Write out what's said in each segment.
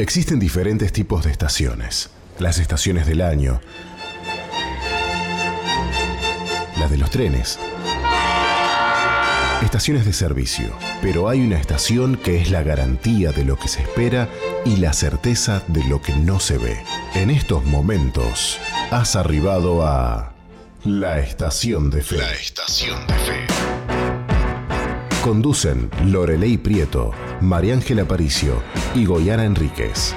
Existen diferentes tipos de estaciones. Las estaciones del año, las de los trenes, estaciones de servicio, pero hay una estación que es la garantía de lo que se espera y la certeza de lo que no se ve. En estos momentos, has arribado a la estación de fe. La estación de fe. Conducen Lorelei Prieto, María Ángela Aparicio y Goyana Enríquez.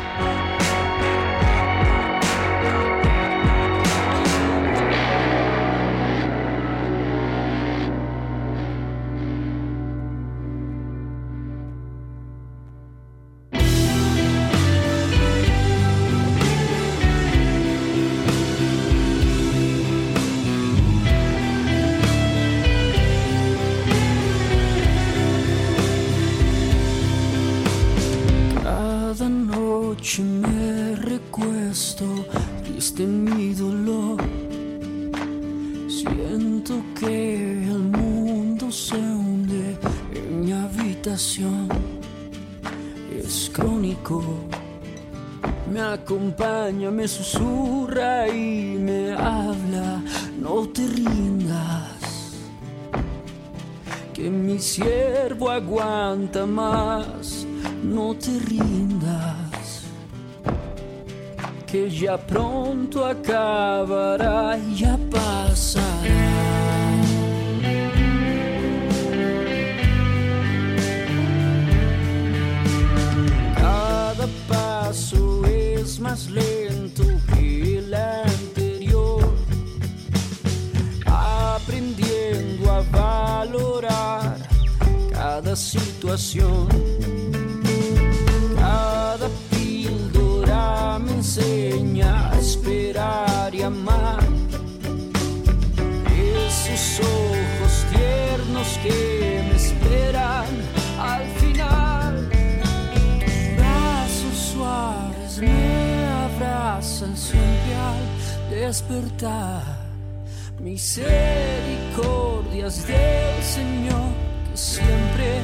Misericordias del Señor que siempre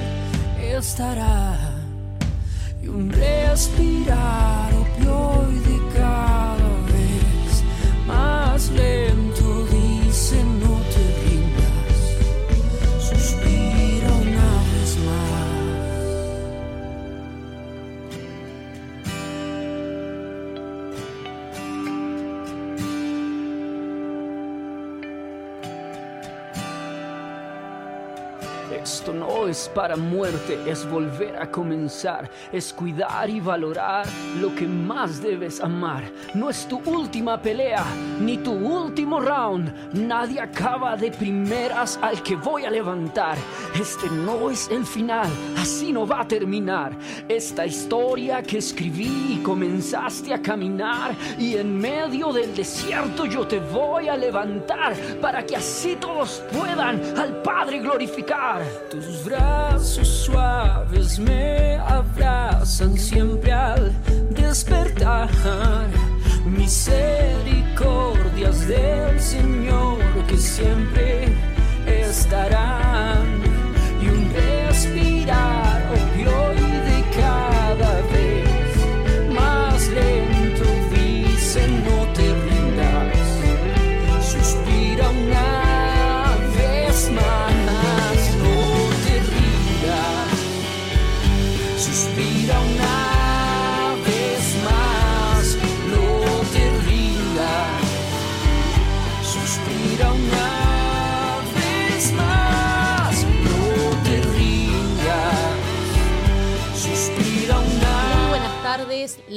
estará. Y un respirar opioide cada para muerte, es volver a comenzar, es cuidar y valorar lo que más debes amar. No es tu última pelea, ni tu último round. Nadie acaba de primeras al que voy a levantar. Este no es el final, así no va a terminar. Esta historia que escribí y comenzaste a caminar y en medio del desierto yo te voy a levantar para que así todos puedan al Padre glorificar. Tus brazos suaves me abrazan siempre al despertar. Misericordias del Señor que siempre estarán.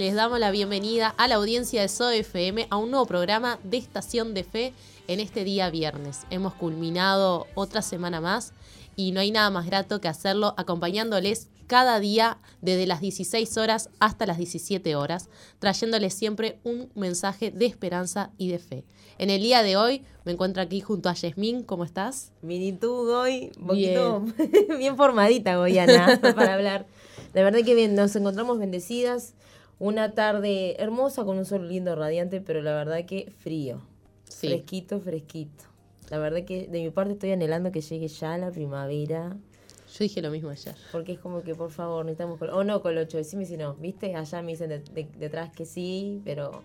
Les damos la bienvenida a la audiencia de SOE FM a un nuevo programa de Estación de Fe en este día viernes. Hemos culminado otra semana más y no hay nada más grato que hacerlo acompañándoles cada día desde las 16 horas hasta las 17 horas, trayéndoles siempre un mensaje de esperanza y de fe. En el día de hoy me encuentro aquí junto a Yasmín, ¿cómo estás? Mini tú, Goy, poquito bien, formadita, Goyana, para hablar. La verdad que bien, nos encontramos bendecidas. Una tarde hermosa con un sol lindo, radiante, pero la verdad que frío. Sí. Fresquito, fresquito. La verdad que de mi parte estoy anhelando que llegue ya la primavera. Yo dije lo mismo ayer. Porque es como que, por favor, necesitamos... O no, Colocho, decime si no. ¿Viste? Allá me dicen detrás que sí, pero...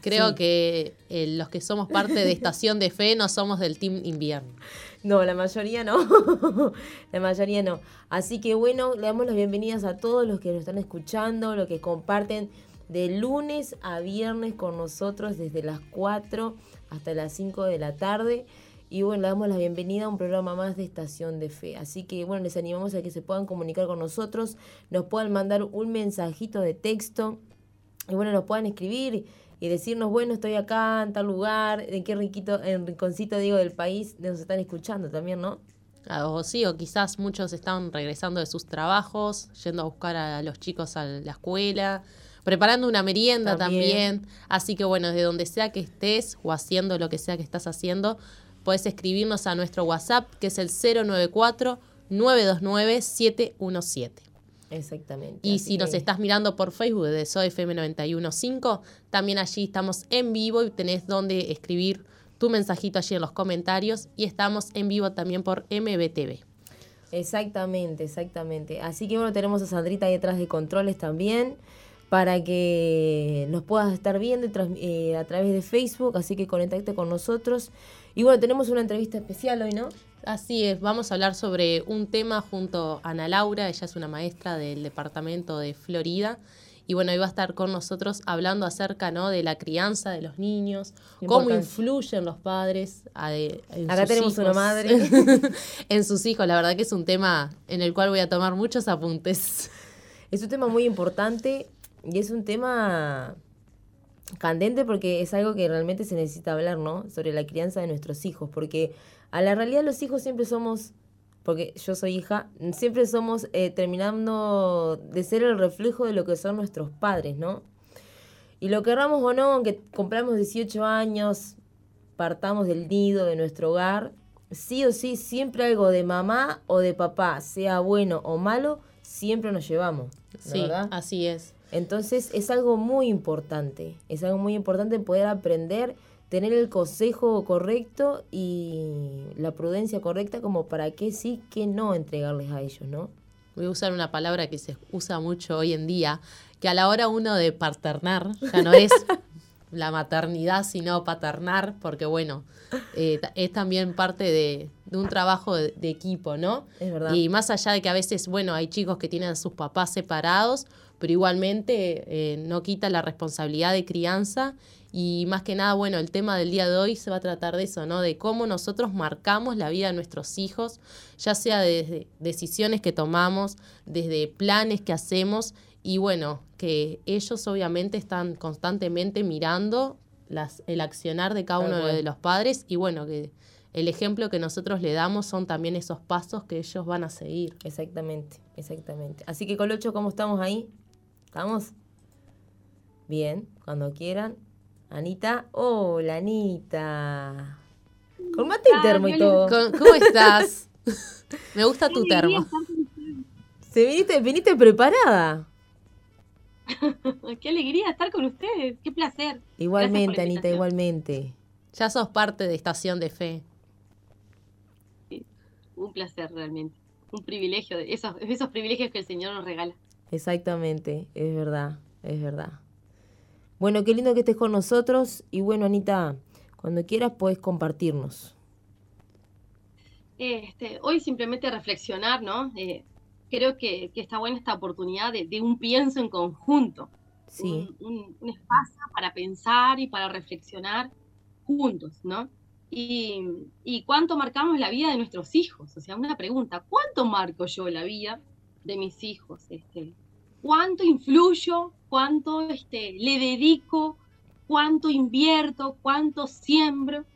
Creo que eh, los que somos parte de Estación de Fe no somos del Team Invierno. No, la mayoría no. la mayoría no. Así que bueno, le damos las bienvenidas a todos los que nos están escuchando, los que comparten de lunes a viernes con nosotros desde las 4 hasta las 5 de la tarde. Y bueno, le damos la bienvenida a un programa más de Estación de Fe. Así que bueno, les animamos a que se puedan comunicar con nosotros, nos puedan mandar un mensajito de texto y bueno, nos puedan escribir y decirnos, bueno, estoy acá en tal lugar, en qué riquito, en rinconcito digo del país nos están escuchando también, ¿no? O sí, o quizás muchos están regresando de sus trabajos, yendo a buscar a los chicos a la escuela, preparando una merienda también. Así que bueno, de donde sea que estés o haciendo lo que sea que estás haciendo, puedes escribirnos a nuestro WhatsApp, que es el 094 929 717. Exactamente. Y si nos estás mirando por Facebook de SOFM 915, también allí estamos en vivo y tenés donde escribir tu mensajito allí en los comentarios y estamos en vivo también por MBTV. Exactamente, exactamente. Así que bueno, tenemos a Sandrita ahí detrás de controles también para que nos puedas estar viendo eh, a través de Facebook, así que conectate con nosotros. Y bueno, tenemos una entrevista especial hoy, ¿no? Así es, vamos a hablar sobre un tema junto a Ana Laura, ella es una maestra del departamento de Florida. Y bueno, iba a estar con nosotros hablando acerca ¿no? de la crianza de los niños, cómo influyen los padres. en Acá tenemos una madre. en sus hijos, la verdad que es un tema en el cual voy a tomar muchos apuntes. Es un tema muy importante y es un tema candente porque es algo que realmente se necesita hablar, ¿no? Sobre la crianza de nuestros hijos, porque a la realidad los hijos siempre somos, porque yo soy hija, siempre somos eh, terminando de ser el reflejo de lo que son nuestros padres, ¿no? Y lo querramos o no, aunque compramos 18 años, partamos del nido de nuestro hogar, sí o sí, siempre algo de mamá o de papá, sea bueno o malo, siempre nos llevamos. Sí, ¿verdad? así es. Entonces es algo muy importante, es algo muy importante poder aprender, tener el consejo correcto y la prudencia correcta como para qué sí, qué no entregarles a ellos, ¿no? Voy a usar una palabra que se usa mucho hoy en día, que a la hora uno de paternar, ya no es la maternidad, sino paternar, porque bueno, eh, es también parte de, un trabajo de, de, equipo, ¿no? Es verdad. Y más allá de que a veces, bueno, hay chicos que tienen a sus papás separados, pero igualmente eh, no quita la responsabilidad de crianza y más que nada, bueno, el tema del día de hoy se va a tratar de eso, ¿no? De cómo nosotros marcamos la vida de nuestros hijos, ya sea desde decisiones que tomamos, desde planes que hacemos y bueno, que ellos obviamente están constantemente mirando las, el accionar de cada uno de los padres y bueno, que el ejemplo que nosotros le damos son también esos pasos que ellos van a seguir. Exactamente, exactamente. Así que Colocho, ¿cómo estamos ahí? ¿Estamos? Bien, cuando quieran. Anita, hola Anita. Con mate y termo y todo. ¿Cómo estás? Me gusta tu termo. Se viniste, viniste preparada. Qué alegría estar con ustedes, qué placer. Igualmente, Anita, igualmente. Ya sos parte de Estación de Fe. un placer realmente, un privilegio, esos, esos privilegios que el Señor nos regala. Exactamente, es verdad, es verdad. Bueno, qué lindo que estés con nosotros y bueno, Anita, cuando quieras puedes compartirnos. Este, hoy simplemente reflexionar, ¿no? Eh, creo que, está buena esta oportunidad de, un pienso en conjunto. Sí. Un, espacio para pensar y para reflexionar juntos, ¿no? Y, y, cuánto marcamos la vida de nuestros hijos. O sea, una pregunta, ¿cuánto marco yo la vida de mis hijos? Este, cuánto influyo, cuánto este, le dedico, cuánto invierto, cuánto siembro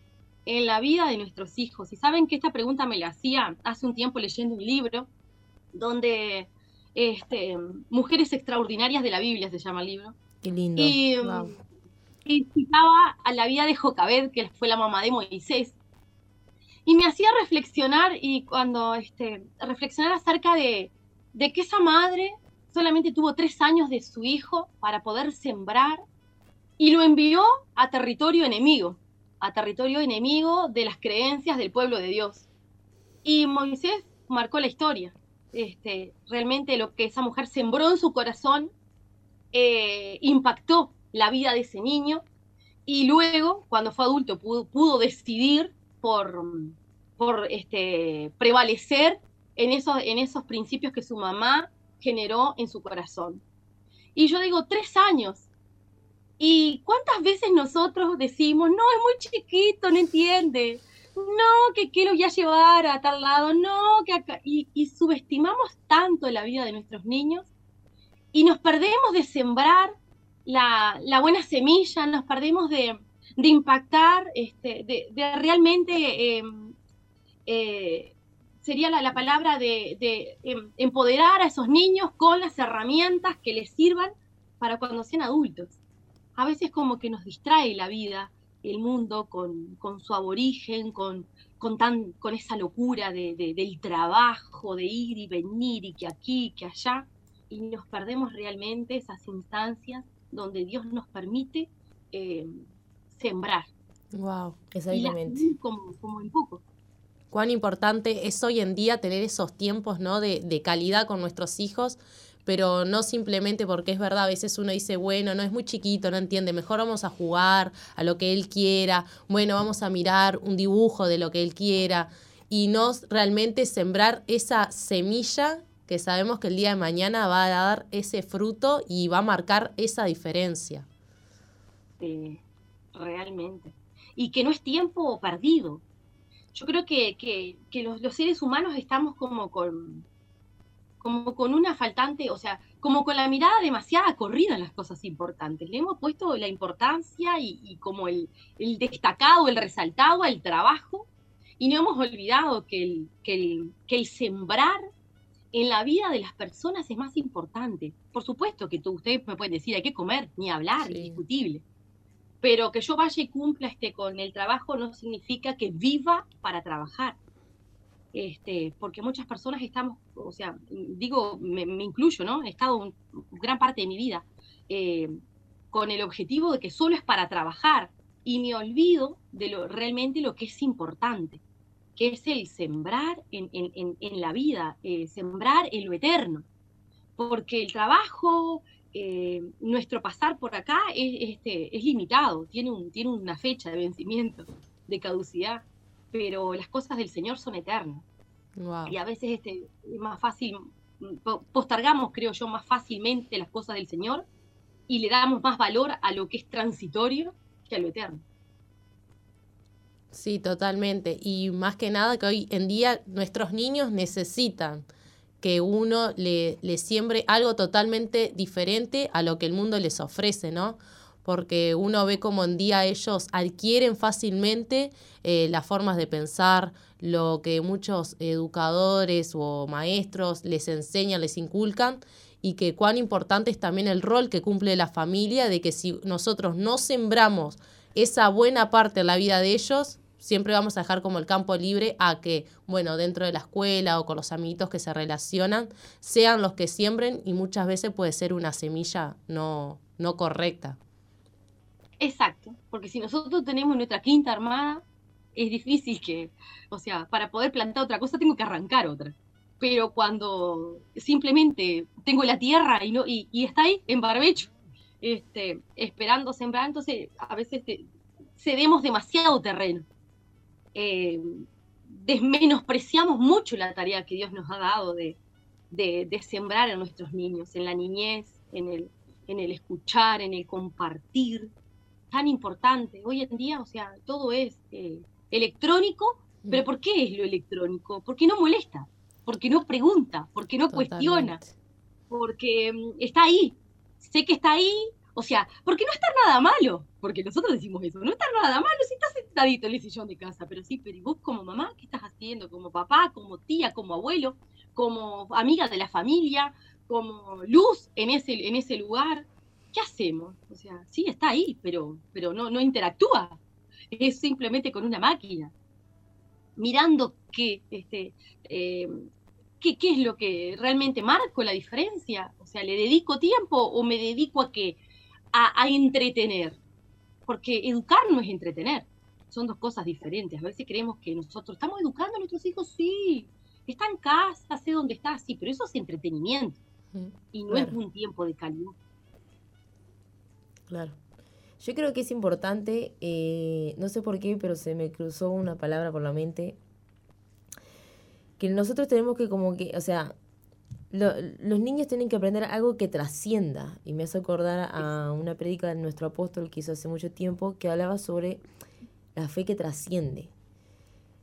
en la vida de nuestros hijos. Y saben que esta pregunta me la hacía hace un tiempo leyendo un libro donde este, Mujeres Extraordinarias de la Biblia se llama el libro. Qué lindo. Y, citaba a la vida de Jocabed, que fue la mamá de Moisés. Y me hacía reflexionar y cuando este, reflexionar acerca de, de que esa madre solamente tuvo tres años de su hijo para poder sembrar y lo envió a territorio enemigo, a territorio enemigo de las creencias del pueblo de Dios. Y Moisés marcó la historia. este, realmente lo que esa mujer sembró en su corazón eh, impactó la vida de ese niño y luego, cuando fue adulto, pudo, decidir por, por este, prevalecer en esos, en esos principios que su mamá generó en su corazón. Y yo digo, tres años. ¿Y cuántas veces nosotros decimos, no, es muy chiquito, no entiende? No, que quiero ya llevar a tal lado, no, que acá. Y, subestimamos tanto la vida de nuestros niños y nos perdemos de sembrar la, buena semilla, nos perdemos de, impactar, este, de, realmente, em, eh, sería la, palabra de, em, empoderar a esos niños con las herramientas que les sirvan para cuando sean adultos. A veces como que nos distrae la vida, el mundo, con, su aborigen, con, con, tan, con esa locura del trabajo, de ir y venir y que aquí, que allá y nos perdemos realmente esas instancias donde Dios nos permite eh, sembrar. Wow, exactamente. como, como en poco. Cuán importante es hoy en día tener esos tiempos ¿no? de, de calidad con nuestros hijos, pero no simplemente porque es verdad, a veces uno dice, bueno, no es muy chiquito, no entiende, mejor vamos a jugar a lo que él quiera, bueno, vamos a mirar un dibujo de lo que él quiera y no realmente sembrar esa semilla que sabemos que el día de mañana va a dar ese fruto y va a marcar esa diferencia. Sí, realmente. Y que no es tiempo perdido. Yo creo que, los, seres humanos estamos como con, como con una faltante, o sea, como con la mirada demasiada corrida en las cosas importantes. Le hemos puesto la importancia y, como el, destacado, el resaltado al trabajo, y no hemos olvidado que el, que el, que el sembrar en la vida de las personas es más importante. Por supuesto que tú, ustedes me pueden decir, hay que comer, ni hablar, indiscutible. Pero que yo vaya y cumpla este, con el trabajo no significa que viva para trabajar. Este, porque muchas personas estamos, o sea, digo, me, incluyo, ¿no? He estado gran parte de mi vida eh, con el objetivo de que solo es para trabajar y me olvido de lo realmente lo que es importante que es el sembrar en, la vida, eh, sembrar en lo eterno. Porque el trabajo, eh, nuestro pasar por acá es, este, es limitado, tiene, un, tiene una fecha de vencimiento, de caducidad, pero las cosas del Señor son eternas. Y a veces este, es más fácil, postergamos, creo yo, más fácilmente las cosas del Señor y le damos más valor a lo que es transitorio que a lo eterno. Sí, totalmente. Y más que nada que hoy en día nuestros niños necesitan que uno le, le, siembre algo totalmente diferente a lo que el mundo les ofrece, ¿no? Porque uno ve como en día ellos adquieren fácilmente eh, las formas de pensar, lo que muchos educadores o maestros les enseñan, les inculcan, y que cuán importante es también el rol que cumple la familia, de que si nosotros no sembramos esa buena parte de la vida de ellos, siempre vamos a dejar como el campo libre a que, bueno, dentro de la escuela o con los amiguitos que se relacionan, sean los que siembren y muchas veces puede ser una semilla no, no correcta. Exacto, porque si nosotros tenemos nuestra quinta armada, es difícil que, o sea, para poder plantar otra cosa tengo que arrancar otra. Pero cuando simplemente tengo la tierra y, no, y, está ahí en barbecho, este, esperando sembrar, entonces a veces cedemos demasiado terreno. Eh, desmenospreciamos mucho la tarea que Dios nos ha dado de, sembrar a nuestros niños, en la niñez, en el, en el escuchar, en el compartir, tan importante. Hoy en día, o sea, todo es eh, electrónico, pero ¿por qué es lo electrónico? Porque no molesta, porque no pregunta, porque no cuestiona, porque mm, está ahí. Sé que está ahí, o sea, porque no está nada malo, porque nosotros decimos eso, no está nada malo si estás sentadito en el sillón de casa, pero sí, pero ¿y vos como mamá qué estás haciendo? Como papá, como tía, como abuelo, como amiga de la familia, como luz en ese, lugar, ¿qué hacemos? O sea, sí está ahí, pero, pero no, no interactúa, es simplemente con una máquina, mirando qué, este, eh, qué, qué es lo que realmente marco la diferencia, o sea, ¿le dedico tiempo o me dedico a que a, entretener, porque educar no es entretener, son dos cosas diferentes. A veces creemos que nosotros estamos educando a nuestros hijos, sí, está en casa, sé dónde está, sí, pero eso es entretenimiento. Y no es un tiempo de calidad. Claro. Yo creo que es importante, eh, no sé por qué, pero se me cruzó una palabra por la mente, que nosotros tenemos que como que, o sea, los niños tienen que aprender algo que trascienda. Y me hace acordar a una prédica de nuestro apóstol que hizo hace mucho tiempo que hablaba sobre la fe que trasciende.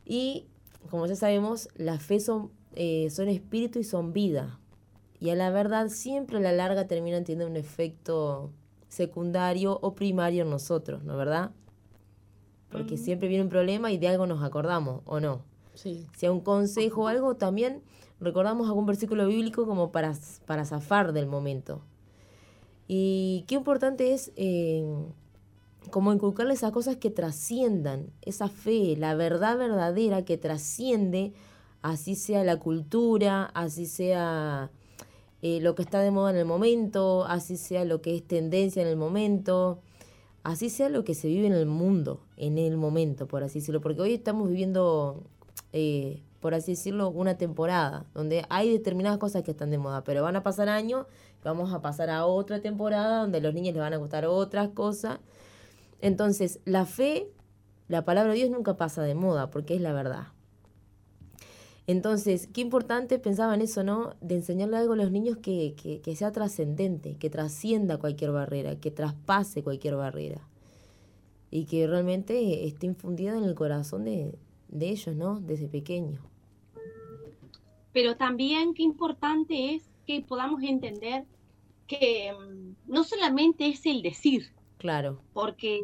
Y como ya sabemos, la fe son, eh, son espíritu y son vida. Y a la verdad siempre a la larga terminan teniendo un efecto secundario o primario en nosotros, ¿no verdad? Porque siempre viene un problema y de algo nos acordamos, ¿o no? Sí. Si un consejo o algo, también recordamos algún versículo bíblico como para, para zafar del momento. Y qué importante es eh, como inculcarle esas cosas que trasciendan, esa fe, la verdad verdadera que trasciende, así sea la cultura, así sea eh, lo que está de moda en el momento, así sea lo que es tendencia en el momento, así sea lo que se vive en el mundo, en el momento, por así decirlo, porque hoy estamos viviendo, eh, por así decirlo, una temporada donde hay determinadas cosas que están de moda, pero van a pasar años, vamos a pasar a otra temporada donde a los niños les van a gustar otras cosas. Entonces, la fe, la palabra de Dios nunca pasa de moda, porque es la verdad. Entonces, qué importante pensaba en eso, ¿no? De enseñarle algo a los niños que, que, sea trascendente, que trascienda cualquier barrera, que traspase cualquier barrera. Y que realmente esté infundida en el corazón de, de ellos, ¿no? Desde pequeño. Pero también qué importante es que podamos entender que mm, no solamente es el decir. Claro. Porque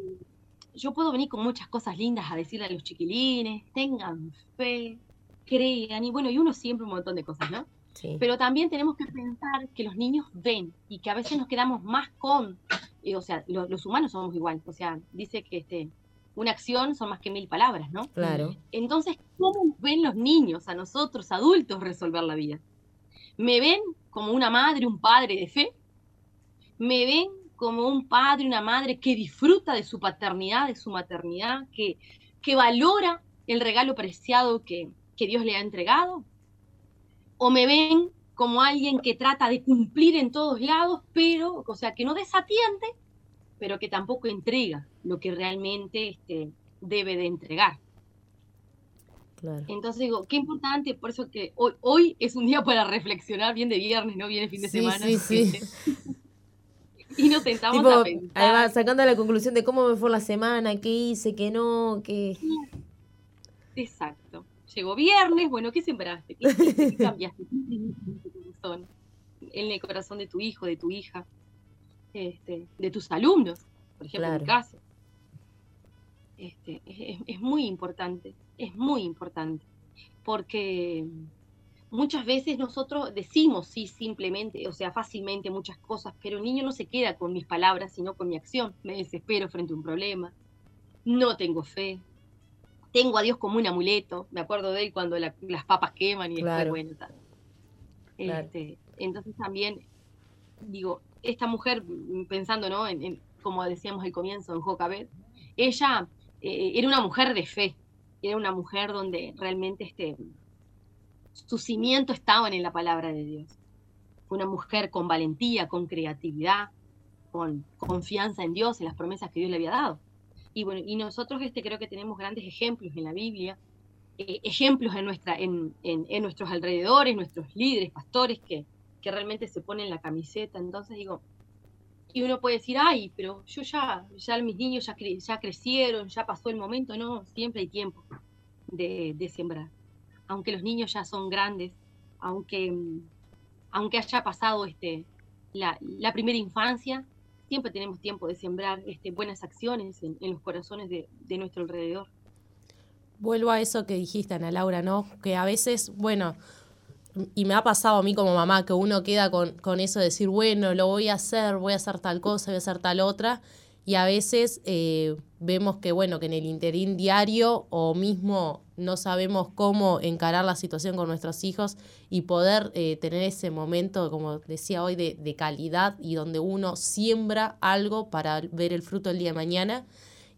yo puedo venir con muchas cosas lindas a decirle a los chiquilines, tengan fe, crean, y bueno, y uno siempre un montón de cosas, ¿no? Sí. Pero también tenemos que pensar que los niños ven y que a veces nos quedamos más con, eh, o sea, los humanos somos igual, o sea, dice que este, una acción son más que mil palabras, ¿no? Claro. Entonces, ¿cómo ven los niños, a nosotros adultos, resolver la vida? ¿Me ven como una madre, un padre de fe? ¿Me ven como un padre, una madre que disfruta de su paternidad, de su maternidad, que, que valora el regalo preciado que, que Dios le ha entregado? ¿O me ven como alguien que trata de cumplir en todos lados, pero, o sea, que no desatiende, pero que tampoco entrega lo que realmente este, debe de entregar? Entonces digo, qué importante, por eso que hoy, hoy es un día para reflexionar, bien de viernes, ¿no? Viene fin de semana. Sí, sí. y nos sentamos a pensar. sacando la conclusión de cómo me fue la semana, qué hice, qué no, qué... Exacto llegó viernes, bueno, ¿qué sembraste? ¿Qué, cambiaste? en el corazón de tu hijo, de tu hija, este, de tus alumnos, por ejemplo, en mi caso. Este, es, muy importante, es muy importante, porque muchas veces nosotros decimos sí simplemente, o sea, fácilmente muchas cosas, pero el niño no se queda con mis palabras, sino con mi acción. Me desespero frente a un problema, no tengo fe, tengo a Dios como un amuleto, me acuerdo de él cuando las papas queman y después, bueno, tal. Este, entonces también, digo, esta mujer, pensando, ¿no? En, como decíamos al comienzo, en Jocabet, ella eh, era una mujer de fe, era una mujer donde realmente este, su cimiento estaban en la palabra de Dios. Fue una mujer con valentía, con creatividad, con confianza en Dios, en las promesas que Dios le había dado. Y bueno, y nosotros este, creo que tenemos grandes ejemplos en la Biblia, eh, ejemplos en, nuestra, en, en, nuestros alrededores, nuestros líderes, pastores que, que realmente se ponen la camiseta. Entonces digo, y uno puede decir, ay, pero yo ya, ya mis niños ya, ya crecieron, ya pasó el momento. No, siempre hay tiempo de, de sembrar. Aunque los niños ya son grandes, aunque, aunque haya pasado este, la, la primera infancia, siempre tenemos tiempo de sembrar este, buenas acciones en, los corazones de, nuestro alrededor. Vuelvo a eso que dijiste, Ana Laura, ¿no? Que a veces, bueno, y me ha pasado a mí como mamá, que uno queda con, con eso de decir, bueno, lo voy a hacer, voy a hacer tal cosa, voy a hacer tal otra, y a veces eh, vemos que, bueno, que en el interín diario o mismo no sabemos cómo encarar la situación con nuestros hijos y poder eh, tener ese momento, como decía hoy, de, de, calidad y donde uno siembra algo para ver el fruto el día de mañana.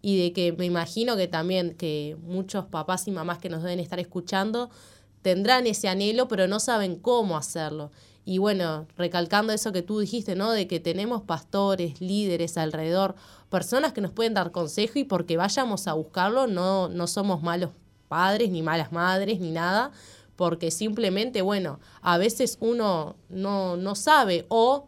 Y de que me imagino que también que muchos papás y mamás que nos deben estar escuchando tendrán ese anhelo, pero no saben cómo hacerlo. Y bueno, recalcando eso que tú dijiste, ¿no? De que tenemos pastores, líderes alrededor, personas que nos pueden dar consejo y porque vayamos a buscarlo, no, no somos malos padres, ni malas madres, ni nada, porque simplemente, bueno, a veces uno no, no sabe o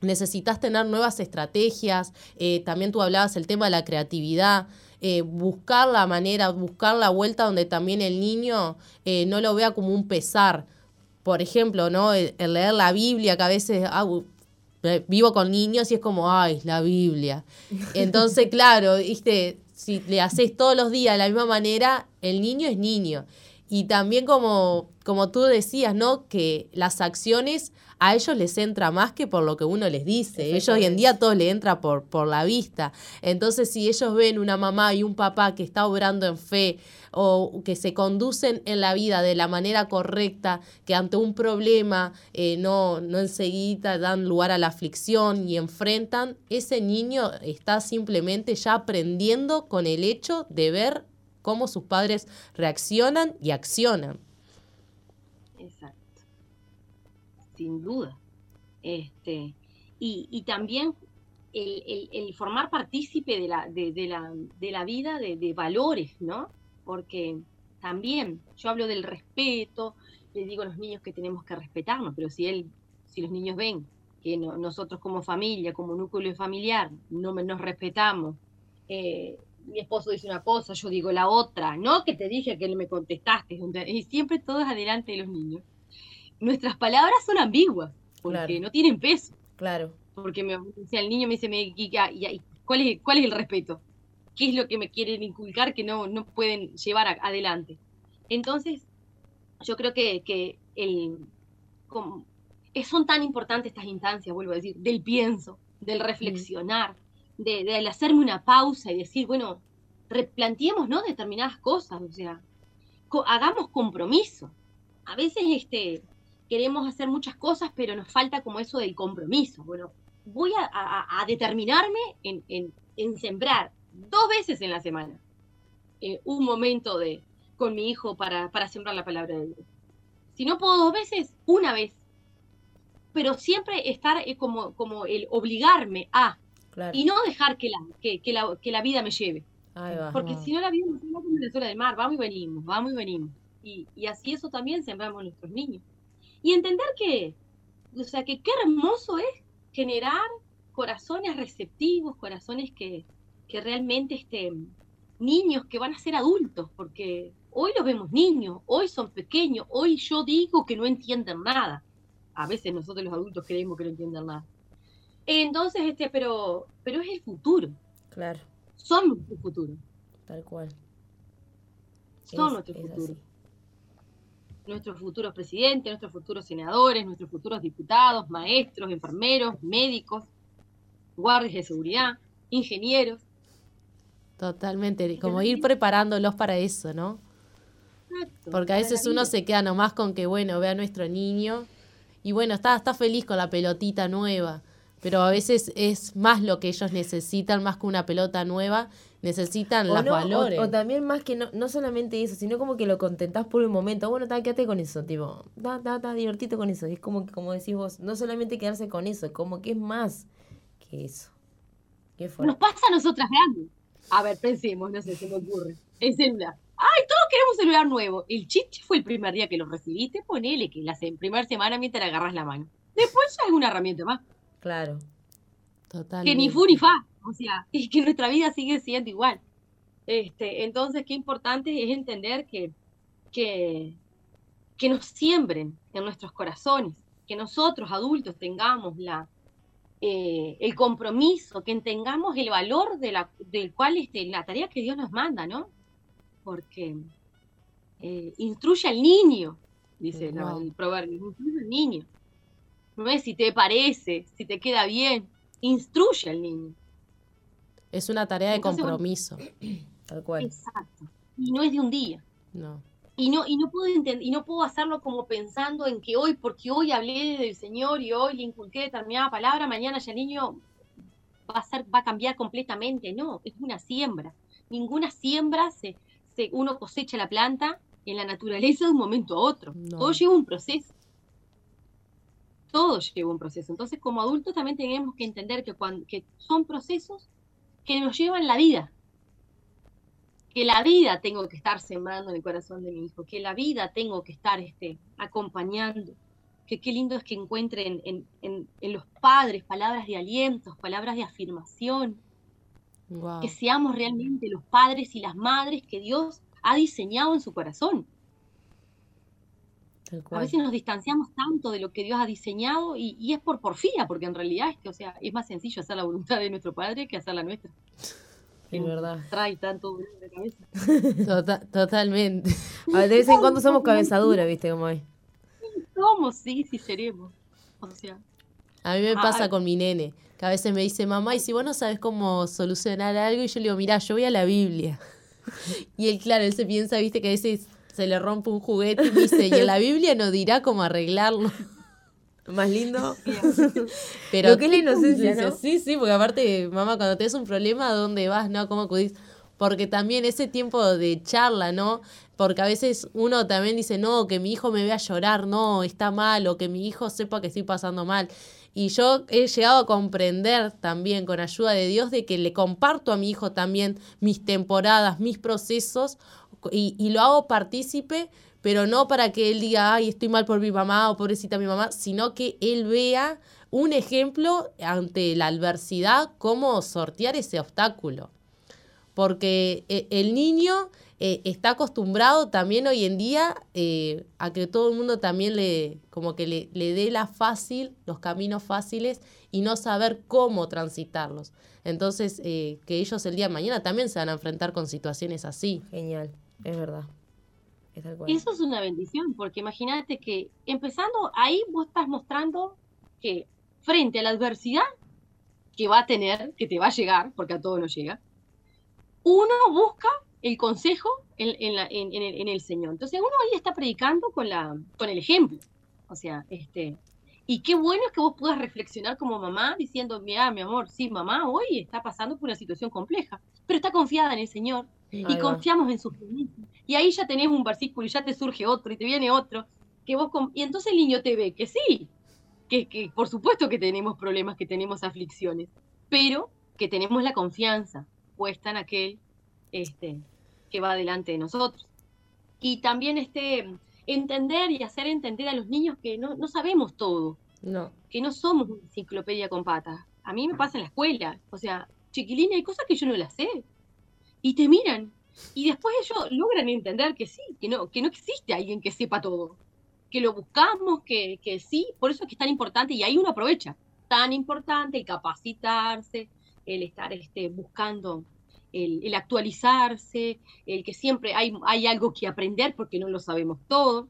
necesitas tener nuevas estrategias, eh, también tú hablabas el tema de la creatividad, eh, buscar la manera, buscar la vuelta donde también el niño eh, no lo vea como un pesar, por ejemplo, ¿no? El, leer la Biblia, que a veces ah, vivo con niños y es como, ay, la Biblia. Entonces, claro, ¿viste? si le haces todos los días de la misma manera, el niño es niño. Y también como, como tú decías, ¿no? Que las acciones a ellos les entra más que por lo que uno les dice. Ellos hoy en día todo le entra por, por la vista. Entonces, si ellos ven una mamá y un papá que está obrando en fe o que se conducen en la vida de la manera correcta, que ante un problema eh, no, no enseguida dan lugar a la aflicción y enfrentan, ese niño está simplemente ya aprendiendo con el hecho de ver cómo sus padres reaccionan y accionan. Sin duda. Este, y, también el, formar partícipe de la, de, la, de la vida de, valores, ¿no? Porque también yo hablo del respeto, les digo a los niños que tenemos que respetarnos, pero si él, si los niños ven que nosotros como familia, como núcleo familiar, no nos respetamos, eh, mi esposo dice una cosa, yo digo la otra, no que te dije que no me contestaste, y siempre todos adelante de los niños nuestras palabras son ambiguas, porque no tienen peso. Claro. Porque me, el niño me dice, me, ¿cuál, es, ¿cuál es el respeto? ¿Qué es lo que me quieren inculcar que no, no pueden llevar adelante? Entonces, yo creo que, que el, como, son tan importantes estas instancias, vuelvo a decir, del pienso, del reflexionar, de, de, hacerme una pausa y decir, bueno, replanteemos ¿no? determinadas cosas, o sea, hagamos compromiso. A veces este, queremos hacer muchas cosas, pero nos falta como eso del compromiso. Bueno, voy a, determinarme en, sembrar dos veces en la semana eh, un momento de con mi hijo para, sembrar la palabra de Dios. Si no puedo dos veces, una vez. Pero siempre estar eh, como, como el obligarme a y no dejar que la, que, la, que la vida me lleve. Porque si no la vida nos lleva como Venezuela del mar, vamos y venimos, vamos y venimos. Y, y así eso también sembramos nuestros niños. Y entender que, o sea, que qué hermoso es generar corazones receptivos, corazones que, que realmente estén niños que van a ser adultos, porque hoy los vemos niños, hoy son pequeños, hoy yo digo que no entienden nada. A veces nosotros los adultos creemos que no entienden nada. Entonces, este, pero, pero es el futuro. Claro. Son nuestro futuro. Tal cual. Son nuestro futuro nuestros futuros presidentes, nuestros futuros senadores, nuestros futuros diputados, maestros, enfermeros, médicos, guardias de seguridad, ingenieros. Totalmente, como ir preparándolos para eso, ¿no? Porque a veces uno se queda nomás con que, bueno, ve a nuestro niño y bueno, está, está feliz con la pelotita nueva, pero a veces es más lo que ellos necesitan, más que una pelota nueva, necesitan los valores. O, también más que no, no solamente eso, sino como que lo contentás por un momento. Bueno, está, quédate con eso, tipo, está, está, está divertido con eso. es como que, como decís vos, no solamente quedarse con eso, como que es más que eso. ¿Qué Nos pasa a nosotras grandes. A ver, pensemos, no sé, se me ocurre. El celular. ¡Ay, todos queremos un celular nuevo! El chiste fue el primer día que lo recibiste, ponele que la primera semana mientras agarras la mano. Después ya hay una herramienta más. Claro. Total. Que ni fu ni fa. O sea, y que nuestra vida sigue siendo igual. Este, entonces, qué importante es entender que, que, que nos siembren en nuestros corazones, que nosotros adultos tengamos la, eh, el compromiso, que tengamos el valor de la, del cual este, la tarea que Dios nos manda, ¿no? Porque eh, instruye al niño, dice el proverbio, instruye al niño. No es si te parece, si te queda bien, instruye al niño. Es una tarea de compromiso. Tal cual. Exacto. Y no es de un día. No. Y no, y no puedo y no puedo hacerlo como pensando en que hoy, porque hoy hablé del Señor y hoy le inculqué determinada palabra, mañana ya el niño va a ser, va a cambiar completamente. No, es una siembra. Ninguna siembra se, se uno cosecha la planta en la naturaleza de un momento a otro. Todo lleva un proceso. Todo lleva un proceso. Entonces, como adultos también tenemos que entender que, cuando, que son procesos que nos llevan la vida. Que la vida tengo que estar sembrando en el corazón de mi hijo, que la vida tengo que estar este, acompañando. Que qué lindo es que encuentren en, en, los padres palabras de aliento, palabras de afirmación. Que seamos realmente los padres y las madres que Dios ha diseñado en su corazón. A veces nos distanciamos tanto de lo que Dios ha diseñado y, es por porfía, porque en realidad es que, o sea, es más sencillo hacer la voluntad de nuestro Padre que hacer la nuestra. Es verdad. Trae tanto de cabeza. Tota-, totalmente. A de vez en cuando somos cabezadura, ¿viste cómo es? Somos, sí, sí seremos. O sea. A mí me pasa con mi nene, que a veces me dice, mamá, y si vos no sabes cómo solucionar algo, y yo le digo, mira, yo voy a la Biblia. Y él, claro, él se piensa, viste, que a veces se le rompe un juguete y dice, y en la Biblia no dirá cómo arreglarlo. Más lindo. Pero, Lo que es la inocencia, Sí, sí, porque aparte, mamá, cuando tienes un problema, ¿a dónde vas? ¿No? ¿Cómo acudís? Porque también ese tiempo de charla, ¿no? Porque a veces uno también dice, no, que mi hijo me vea llorar, no, está mal, o que mi hijo sepa que estoy pasando mal. Y yo he llegado a comprender también con ayuda de Dios de que le comparto a mi hijo también mis temporadas, mis procesos y, lo hago partícipe, pero no para que él diga, ay, estoy mal por mi mamá o pobrecita mi mamá, sino que él vea un ejemplo ante la adversidad, cómo sortear ese obstáculo. Porque eh, el niño eh, está acostumbrado también hoy en día eh, a que todo el mundo también le, como que le, le dé la fácil, los caminos fáciles y no saber cómo transitarlos. Entonces, que ellos el día de mañana también se van a enfrentar con situaciones así. Genial, es verdad. Eso es una bendición, porque imagínate que empezando ahí vos estás mostrando que frente a la adversidad que va a tener, que te va a llegar, porque a todo no llega, uno busca el consejo en, el, Señor. Entonces uno ahí está predicando con, con el ejemplo. O sea, este, y qué bueno es que vos puedas reflexionar como mamá diciendo, mira, mi amor, sí, mamá hoy está pasando por una situación compleja, pero está confiada en el Señor y confiamos en sus promesas. Y ahí ya tenés un versículo y ya te surge otro y te viene otro. Que vos y entonces el niño te ve que sí, que, que por supuesto que tenemos problemas, que tenemos aflicciones, pero que tenemos la confianza puesta en aquel este, que va delante de nosotros. Y también este, entender y hacer entender a los niños que no, no sabemos todo, no. que no somos una enciclopedia con patas. A mí me pasa en la escuela, o sea, chiquilina, hay cosas que yo no las sé. Y te miran. Y después ellos logran entender que sí, que no, que no existe alguien que sepa todo. Que lo buscamos, que, que sí, por eso es que es tan importante, y ahí uno aprovecha. Tan importante el capacitarse, el estar este, buscando el, actualizarse, el que siempre hay, hay algo que aprender porque no lo sabemos todo.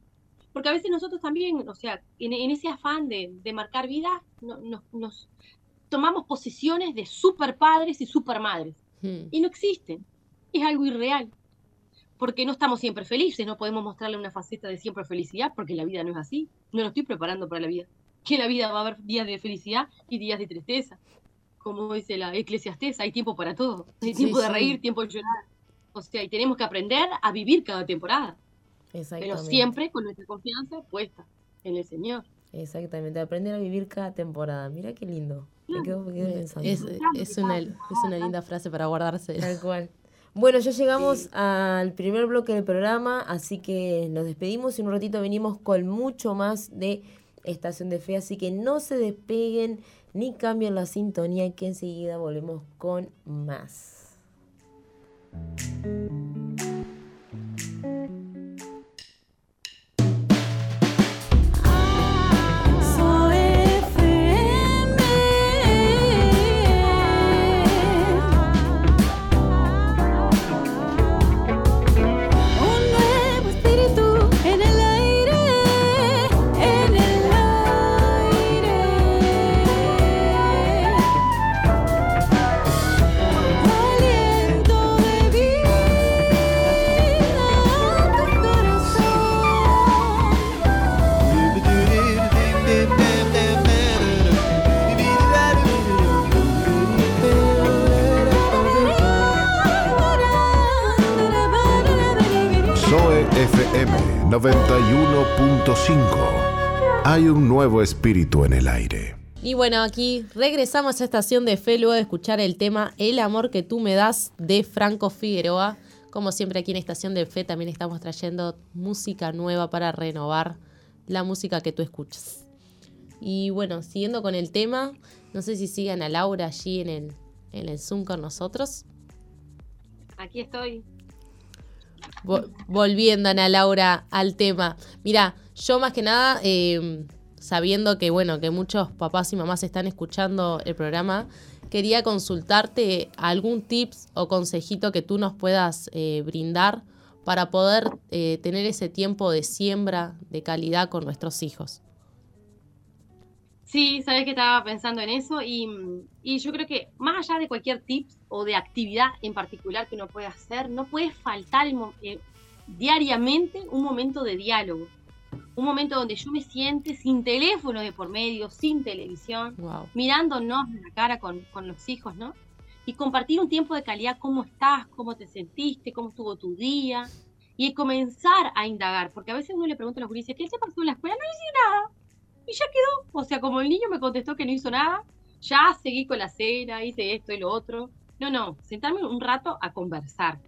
Porque a veces nosotros también, o sea, en, ese afán de, marcar vida, nos tomamos posiciones de super padres y super madres. Hmm. Y no existen. Es algo irreal. Porque no estamos siempre felices, no podemos mostrarle una faceta de siempre felicidad, porque la vida no es así. No lo estoy preparando para la vida. Que en la vida va a haber días de felicidad y días de tristeza como dice la eclesiastés, hay tiempo para todo. Hay tiempo de reír, tiempo de llorar. O sea, y tenemos que aprender a vivir cada temporada. Pero siempre con nuestra confianza puesta en el Señor. Exactamente, aprender a vivir cada temporada. Mira qué lindo. Me quedo, pensando. Es, una, es una linda frase para guardarse. Tal cual. Bueno, ya llegamos al primer bloque del programa, así que nos despedimos y un ratito venimos con mucho más de Estación de Fe, así que no se despeguen ni cambien la sintonía que enseguida volvemos con más. Hay un nuevo espíritu en el aire. Y bueno, aquí regresamos a Estación de Fe luego de escuchar el tema El amor que tú me das de Franco Figueroa. Como siempre aquí en Estación de Fe también estamos trayendo música nueva para renovar la música que tú escuchas. Y bueno, siguiendo con el tema, no sé si sigan a Laura allí en el, en el Zoom con nosotros. Aquí estoy. Volviendo, Ana Laura, al tema. Mira, yo más que nada... Eh, sabiendo que, bueno, que muchos papás y mamás están escuchando el programa, quería consultarte algún tips o consejito que tú nos puedas eh, brindar para poder eh, tener ese tiempo de siembra de calidad con nuestros hijos. Sí, sabes que estaba pensando en eso y, yo creo que más allá de cualquier tips o de actividad en particular que uno pueda hacer, no puede faltar eh, diariamente un momento de diálogo un momento donde yo me siente sin teléfono de por medio, sin televisión, mirándonos en la cara con, los hijos, ¿no? Y compartir un tiempo de calidad, cómo estás, cómo te sentiste, cómo estuvo tu día, y comenzar a indagar, porque a veces uno le pregunta a los gurises, ¿qué se pasó en la escuela? No hice nada, y ya quedó. O sea, como el niño me contestó que no hizo nada, ya seguí con la cena, hice esto y lo otro. No, no, sentarme un rato a conversar.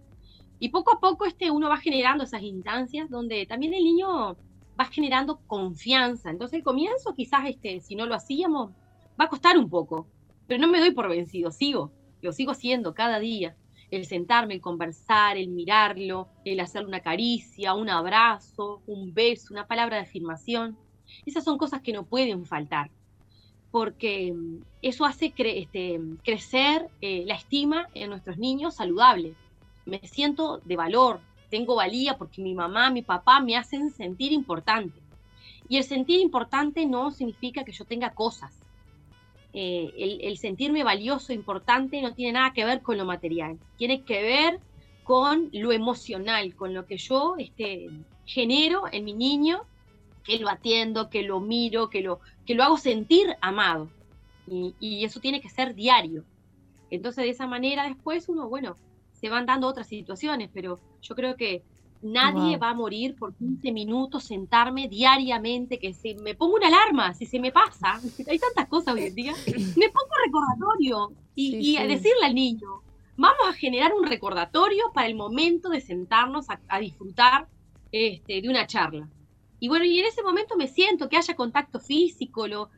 Y poco a poco este, uno va generando esas instancias donde también el niño va generando confianza. Entonces el comienzo quizás este, si no lo hacíamos, va a costar un poco, pero no me doy por vencido, sigo, lo sigo haciendo cada día. El sentarme, el conversar, el mirarlo, el hacerle una caricia, un abrazo, un beso, una palabra de afirmación. Esas son cosas que no pueden faltar, porque mm, eso hace este, crecer eh, la estima en nuestros niños saludable. Me siento de valor, tengo valía porque mi mamá, mi papá me hacen sentir importante. Y el sentir importante no significa que yo tenga cosas. Eh, el, sentirme valioso, importante, no tiene nada que ver con lo material. Tiene que ver con lo emocional, con lo que yo este, genero en mi niño, que lo atiendo, que lo miro, que lo, que lo hago sentir amado. Y, y eso tiene que ser diario. Entonces, de esa manera, después uno, bueno, se van dando otras situaciones, pero yo creo que nadie va a morir por 15 minutos sentarme diariamente, que si me pongo una alarma, si se me pasa, hay tantas cosas hoy en día, me pongo recordatorio y, decirle al niño, vamos a generar un recordatorio para el momento de sentarnos a, disfrutar este, de una charla. Y bueno, y en ese momento me siento que haya contacto físico, lo,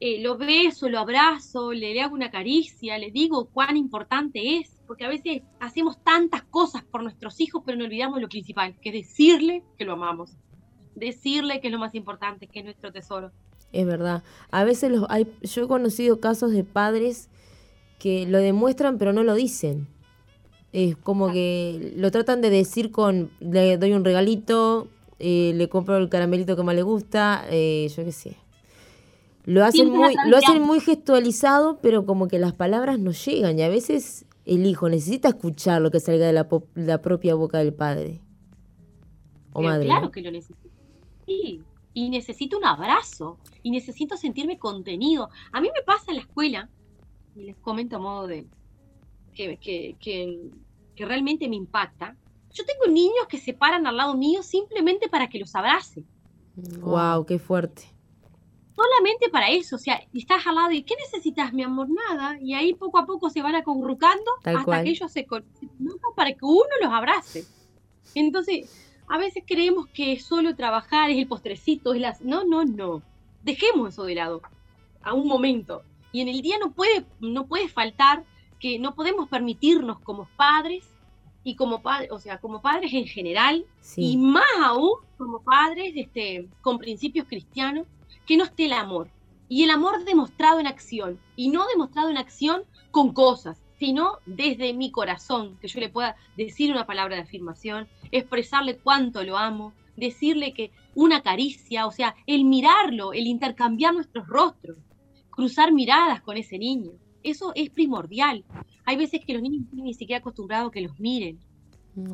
eh, lo beso, lo abrazo, le, le hago una caricia, le digo cuán importante es porque a veces hacemos tantas cosas por nuestros hijos, pero no olvidamos lo principal, que es decirle que lo amamos, decirle que es lo más importante, que es nuestro tesoro. Es verdad. A veces los hay, yo he conocido casos de padres que lo demuestran pero no lo dicen. Es como que lo tratan de decir con, le doy un regalito, eh, le compro el caramelito que más le gusta, eh, yo qué sé. Lo hacen, muy, lo hacen muy gestualizado, pero como que las palabras no llegan y a veces el hijo necesita escuchar lo que salga de la, propia boca del padre o madre. Claro que lo necesita. Sí, y necesito un abrazo, y necesito sentirme contenido. A mí me pasa en la escuela, y les comento a modo de que, que, que, que realmente me impacta. Yo tengo niños que se paran al lado mío simplemente para que los abrace. Wow, qué fuerte solamente para eso, o sea, estás al lado y ¿qué necesitas, mi amor? Nada, y ahí poco a poco se van acurrucando hasta que ellos se conectan para que uno los abrace. Entonces, a veces creemos que solo trabajar es el postrecito, es las... No, no, no. Dejemos eso de lado, a un momento. Y en el día no puede, no puede faltar que no podemos permitirnos como padres y como padres, o sea, como padres en general, y más aún como padres este, con principios cristianos, que no esté el amor. Y el amor demostrado en acción, y no demostrado en acción con cosas, sino desde mi corazón, que yo le pueda decir una palabra de afirmación, expresarle cuánto lo amo, decirle que una caricia, o sea, el mirarlo, el intercambiar nuestros rostros, cruzar miradas con ese niño, eso es primordial. Hay veces que los niños no ni siquiera acostumbrados que los miren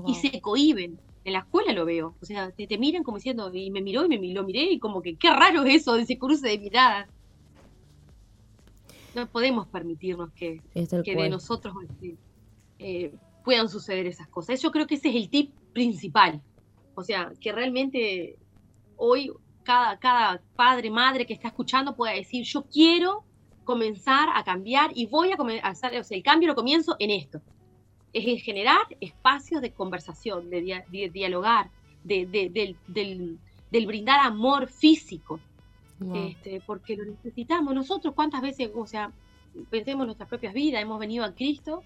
y se cohiben en la escuela lo veo. O sea, te, te miran como diciendo, y me miró y me lo miré y como que qué raro es eso de ese cruce de miradas. No podemos permitirnos que, que de nosotros este, eh, puedan suceder esas cosas. Yo creo que ese es el tip principal. O sea, que realmente hoy cada, cada padre, madre que está escuchando pueda decir, yo quiero comenzar a cambiar y voy a, hacer, o sea, el cambio lo comienzo en esto. Es en generar espacios de conversación, de, dialogar, de, del, brindar amor físico, este, porque lo necesitamos. Nosotros, ¿cuántas veces, o sea, pensemos en nuestras propias vidas, hemos venido a Cristo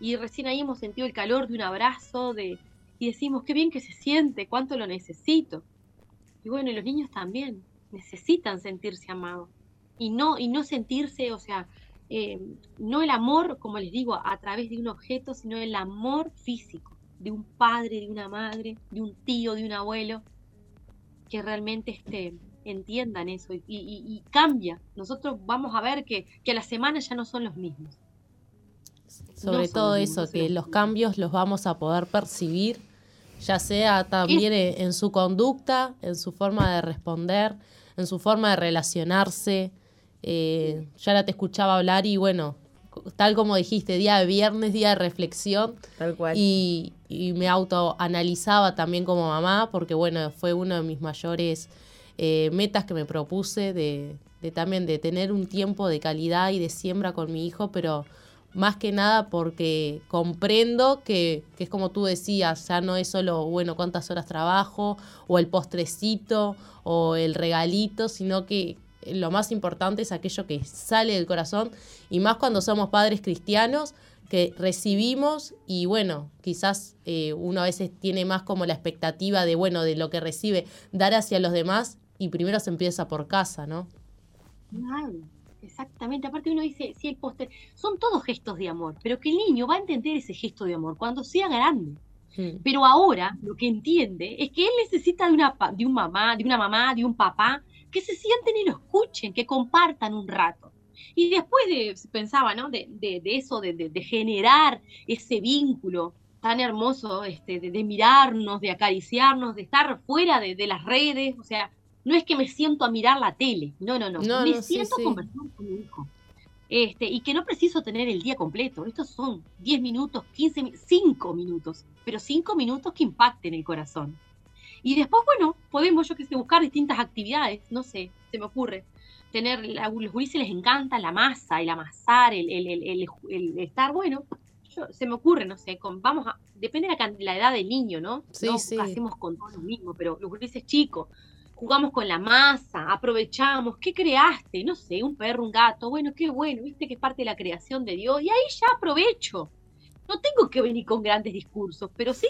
y recién ahí hemos sentido el calor de un abrazo, de, y decimos, qué bien que se siente, cuánto lo necesito. Y bueno, y los niños también necesitan sentirse amados y no, y no sentirse, o sea, eh, no el amor, como les digo, a través de un objeto, sino el amor físico de un padre, de una madre, de un tío, de un abuelo, que realmente este, entiendan eso y, cambia. Nosotros vamos a ver que, que, a la semana ya no son los mismos. Sobre todo eso, que los cambios los vamos a poder percibir, ya sea también en su conducta, en su forma de responder, en su forma de relacionarse, eh, ya la te escuchaba hablar y bueno, tal como dijiste, día de viernes, día de reflexión. Tal cual. Y, me autoanalizaba también como mamá, porque bueno, fue uno de mis mayores eh, metas que me propuse de, también de tener un tiempo de calidad y de siembra con mi hijo, pero más que nada porque comprendo que, que, es como tú decías, ya no es solo, bueno, cuántas horas trabajo, o el postrecito, o el regalito, sino que, lo más importante es aquello que sale del corazón y más cuando somos padres cristianos que recibimos y bueno, quizás eh, uno a veces tiene más como la expectativa de bueno, de lo que recibe, dar hacia los demás y primero se empieza por casa, ¿no? exactamente. Aparte uno dice, si el póster, son todos gestos de amor, pero que el niño va a entender ese gesto de amor cuando sea grande. Hmm. Pero ahora lo que entiende es que él necesita de una, de un mamá, de una mamá, de un papá que se sienten y lo escuchen, que compartan un rato. Y después de, pensaba, ¿no? De, eso, de, generar ese vínculo tan hermoso, este, de, mirarnos, de acariciarnos, de estar fuera de, las redes, o sea, no es que me siento a mirar la tele, no, no, no, me siento a conversar con mi hijo. Este, y que no preciso tener el día completo, estos son 10 minutos, 15, 5 minutos, pero 5 minutos que impacten el corazón. Y después, bueno, podemos, yo que sé, buscar distintas actividades, no sé, se me ocurre. Tener, a los gurises les encanta la masa, el amasar, el, el, el, el estar, bueno, se me ocurre, no sé, con, vamos a, depende de la, la, edad del niño, ¿no? Sí, no sí. hacemos con todo lo mismo, pero los gurises chicos, jugamos con la masa, aprovechamos, ¿qué creaste? No sé, un perro, un gato, bueno, qué bueno, viste que es parte de la creación de Dios, y ahí ya aprovecho no tengo que venir con grandes discursos, pero sí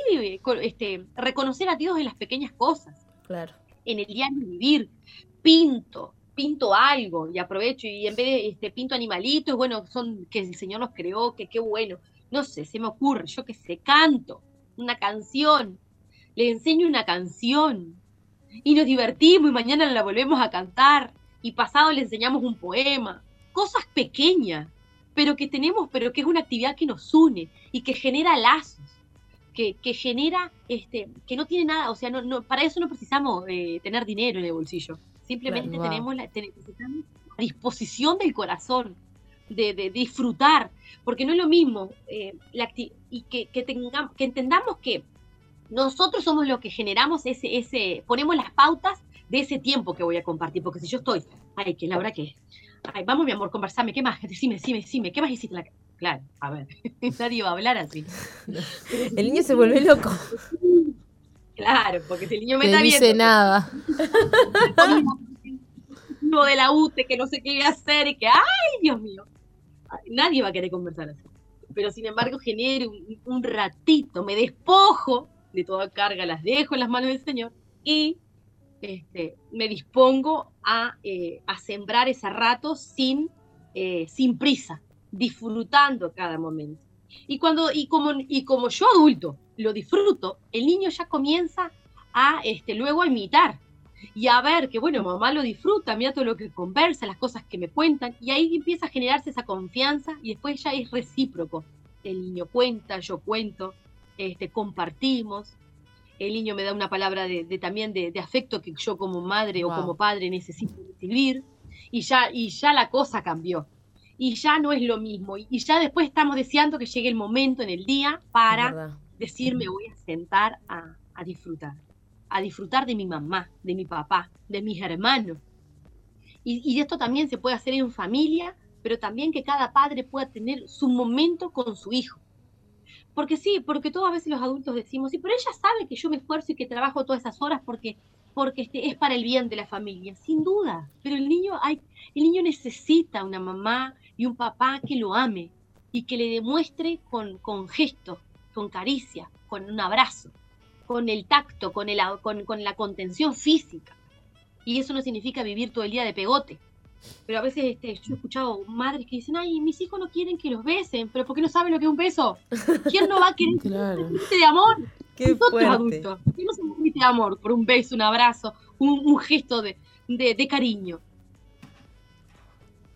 este, reconocer a Dios en las pequeñas cosas. Claro. En el día de vivir, pinto, pinto algo y aprovecho y en vez de este, pinto animalitos, bueno, son que el Señor los creó, que qué bueno. No sé, se me ocurre, yo que sé, canto una canción, le enseño una canción y nos divertimos y mañana la volvemos a cantar y pasado le enseñamos un poema. Cosas pequeñas pero que tenemos, pero que es una actividad que nos une y que genera lazos, que, que genera, este, que no tiene nada, o sea, no, no, para eso no precisamos eh, tener dinero en el bolsillo, simplemente tenemos la, necesitamos la disposición del corazón, de, de, disfrutar, porque no es lo mismo, eh, la y que, que, tengamos, que entendamos que nosotros somos los que generamos ese, ese, ponemos las pautas de ese tiempo que voy a compartir, porque si yo estoy, ay, que la hora que Ay, vamos, mi amor, conversame. ¿Qué más? Decime, decime, decime. ¿Qué más hiciste? La... Claro, a ver, nadie va a hablar así. El niño se vuelve loco. Claro, porque si el niño me está viendo. dice nada. Uno de la UTE que no sé qué hacer y que, ¡ay, Dios mío! Nadie va a querer conversar así. Pero sin embargo, genero un, un ratito, me despojo de toda carga, las dejo en las manos del Señor y este, me dispongo eh, a, sembrar ese rato sin, eh, sin prisa, disfrutando cada momento. Y, cuando, y, como, y como yo adulto lo disfruto, el niño ya comienza a este, luego a imitar y a ver que, bueno, mamá lo disfruta, mira todo lo que conversa, las cosas que me cuentan, y ahí empieza a generarse esa confianza y después ya es recíproco. El niño cuenta, yo cuento, este, compartimos, el niño me da una palabra de, también de, afecto que yo como madre o como padre necesito recibir y ya, y ya la cosa cambió. Y ya no es lo mismo. Y ya después estamos deseando que llegue el momento en el día para decirme voy a sentar a, disfrutar, a disfrutar de mi mamá, de mi papá, de mis hermanos. Y, y esto también se puede hacer en familia, pero también que cada padre pueda tener su momento con su hijo. Porque sí, porque todas veces los adultos decimos, sí, pero ella sabe que yo me esfuerzo y que trabajo todas esas horas porque, porque este, es para el bien de la familia, sin duda. Pero el niño, hay, el niño necesita una mamá y un papá que lo ame y que le demuestre con, con gestos, con caricia, con un abrazo, con el tacto, con, el, con, con la contención física. Y eso no significa vivir todo el día de pegote. Pero a veces este, yo he escuchado madres que dicen, ay, mis hijos no quieren que los besen, pero ¿por qué no saben lo que es un beso? ¿Quién no va a querer claro. de amor? Qué Nosotros adultos. ¿Quién no se de amor por un beso, un abrazo, un, un gesto de, de, de, cariño?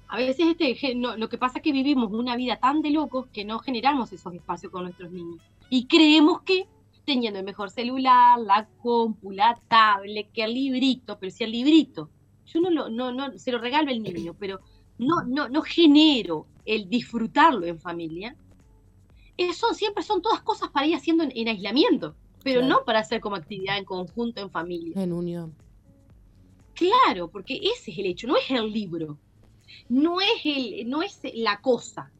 A veces este, no, lo que pasa es que vivimos una vida tan de locos que no generamos esos espacios con nuestros niños. Y creemos que teniendo el mejor celular, la compu, la tablet, que el librito, pero si el librito yo no, lo, no, no se lo regalo al niño, pero no, no, no genero el disfrutarlo en familia. Eso siempre son todas cosas para ir haciendo en, aislamiento, pero no para hacer como actividad en conjunto, en familia. En unión. Claro, porque ese es el hecho, no es el libro, no es, el, no es la cosa,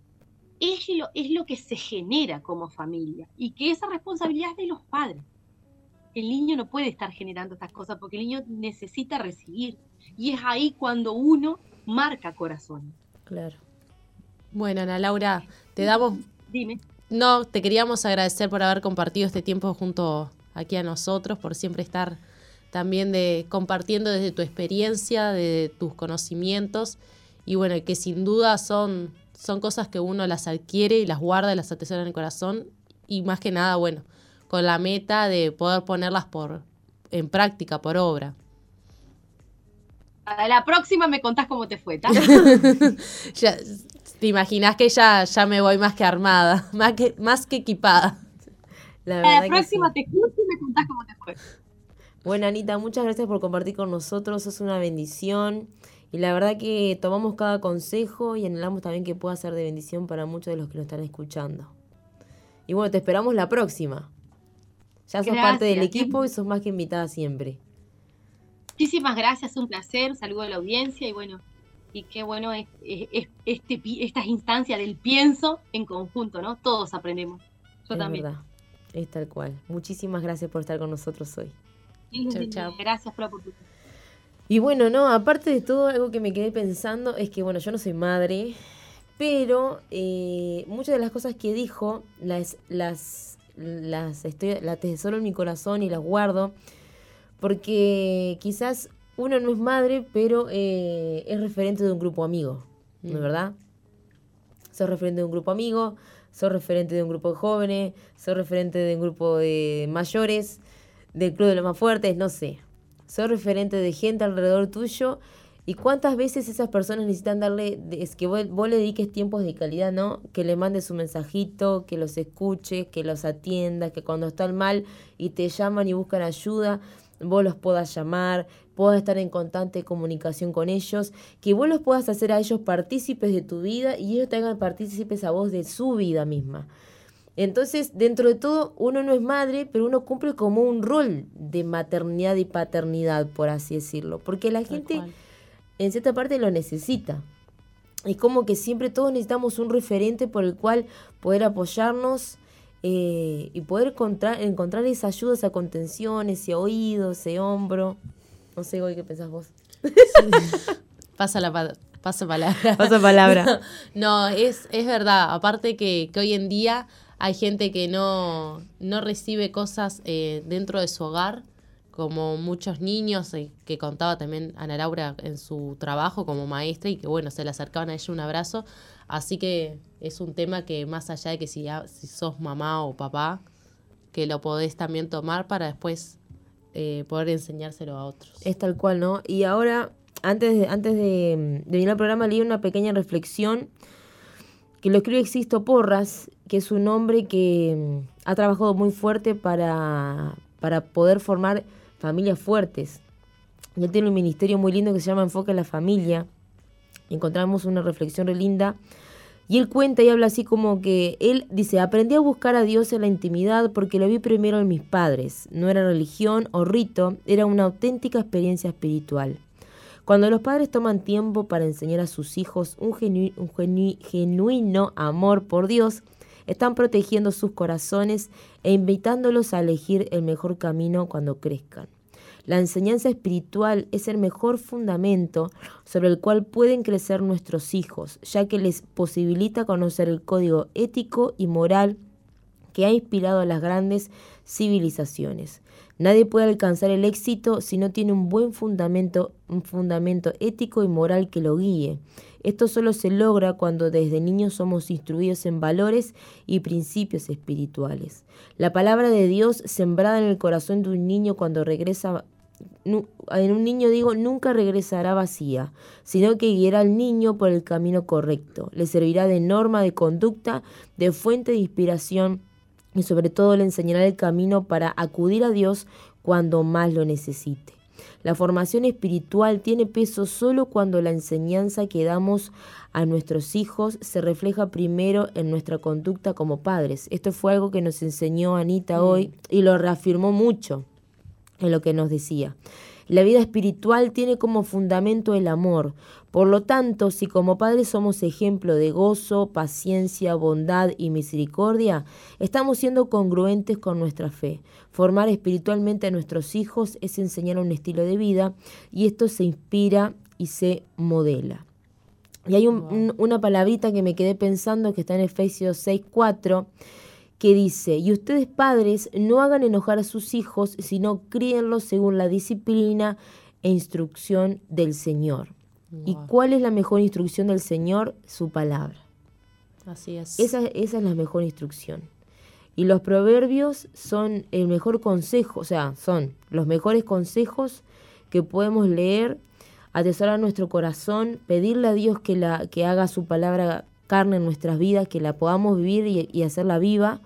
es lo, es lo que se genera como familia y que esa responsabilidad es de los padres. El niño no puede estar generando estas cosas porque el niño necesita recibir, y es ahí cuando uno marca corazón. Claro. Bueno, Ana Laura, te damos... Dime. No, te queríamos agradecer por haber compartido este tiempo junto aquí a nosotros, por siempre estar también de compartiendo desde tu experiencia, de tus conocimientos y bueno, que sin duda son, son cosas que uno las adquiere y las guarda y las atesora en el corazón y más que nada, bueno, con la meta de poder ponerlas por en práctica, por obra. Para la próxima me contás cómo te fue, ya, te imaginas que ya, ya me voy más que armada, más que, más que equipada. La, Para la próxima te escucho y me contás cómo te fue. Bueno, Anita, muchas gracias por compartir con nosotros. Es una bendición. Y la verdad que tomamos cada consejo y anhelamos también que pueda ser de bendición para muchos de los que nos están escuchando. Y bueno, te esperamos la próxima. Ya sos parte del equipo y sos más que invitada siempre. Muchísimas gracias, un placer, un saludo a la audiencia y bueno, y qué bueno es, este, estas instancias del pienso en conjunto, ¿no? Todos aprendemos. Yo es también. Verdad. Es tal cual. Muchísimas gracias por estar con nosotros hoy. Chao, Gracias por la oportunidad. Y bueno, no, aparte de todo, algo que me quedé pensando es que, bueno, yo no soy madre, pero eh, muchas de las cosas que dijo las, las, las, estoy, las tesoro en mi corazón y las guardo porque quizás uno no es madre, pero eh, es referente de un grupo amigo, ¿no es mm. verdad? Sos referente de un grupo amigo, sos referente de un grupo de jóvenes, sos referente de un grupo de mayores, del club de los más fuertes, no sé. Sos referente de gente alrededor tuyo ¿Y cuántas veces esas personas necesitan darle, es que vos, vos, le dediques tiempos de calidad, ¿no? Que le mandes un mensajito, que los escuches, que los atiendas, que cuando están mal y te llaman y buscan ayuda, vos los puedas llamar, puedas estar en constante comunicación con ellos, que vos los puedas hacer a ellos partícipes de tu vida y ellos tengan partícipes a vos de su vida misma. Entonces, dentro de todo, uno no es madre, pero uno cumple como un rol de maternidad y paternidad, por así decirlo, porque la gente en cierta parte lo necesita. Es como que siempre todos necesitamos un referente por el cual poder apoyarnos, eh, y poder encontrar, encontrar esa ayuda, esa contención, ese oído, ese hombro. No sé, hoy qué pensás vos. Pasa la pasa palabra. Pasa palabra. no, es, es verdad. Aparte que, que, hoy en día hay gente que no, no recibe cosas eh, dentro de su hogar, como muchos niños eh, que contaba también Ana Laura en su trabajo como maestra y que bueno, se le acercaban a ella un abrazo. Así que es un tema que más allá de que si, si sos mamá o papá, que lo podés también tomar para después eh, poder enseñárselo a otros. Es tal cual, ¿no? Y ahora, antes de, antes de, venir al programa, leí una pequeña reflexión que lo escribe Existo Porras, que es un hombre que mm, ha trabajado muy fuerte para, para poder formar familias fuertes. Él tiene un ministerio muy lindo que se llama Enfoque en la Familia encontramos una reflexión re linda Y él cuenta y habla así como que él dice, aprendí a buscar a Dios en la intimidad porque lo vi primero en mis padres. No era religión o rito, era una auténtica experiencia espiritual. Cuando los padres toman tiempo para enseñar a sus hijos un, genuino amor por Dios, están protegiendo sus corazones e invitándolos a elegir el mejor camino cuando crezcan. La enseñanza espiritual es el mejor fundamento sobre el cual pueden crecer nuestros hijos, ya que les posibilita conocer el código ético y moral que ha inspirado a las grandes civilizaciones. Nadie puede alcanzar el éxito si no tiene un buen fundamento, un fundamento ético y moral que lo guíe. Esto solo se logra cuando desde niños somos instruidos en valores y principios espirituales. La palabra de Dios sembrada en el corazón de un niño cuando regresa en un niño digo, nunca regresará vacía, sino que guiará al niño por el camino correcto. Le servirá de norma de conducta, de fuente de inspiración y sobre todo le enseñará el camino para acudir a Dios cuando más lo necesite. La formación espiritual tiene peso solo cuando la enseñanza que damos a nuestros hijos se refleja primero en nuestra conducta como padres. Esto fue algo que nos enseñó Anita hoy y lo reafirmó mucho en lo que nos decía. La vida espiritual tiene como fundamento el amor. Por lo tanto, si como padres somos ejemplo de gozo, paciencia, bondad y misericordia, estamos siendo congruentes con nuestra fe. Formar espiritualmente a nuestros hijos es enseñar un estilo de vida y esto se inspira y se modela. Y hay una palabrita que me quedé pensando que está en Efesios 6.4 que dice, y ustedes padres no hagan enojar a sus hijos, sino críenlos según la disciplina e instrucción del Señor. ¿Y cuál es la mejor instrucción del Señor? Su palabra. Así es. Esa, esa es la mejor instrucción. Y los proverbios son el mejor consejo, o sea, son los mejores consejos que podemos leer, atesorar nuestro corazón, pedirle a Dios que, la, que haga su palabra carne en nuestras vidas, que la podamos vivir y, y hacerla viva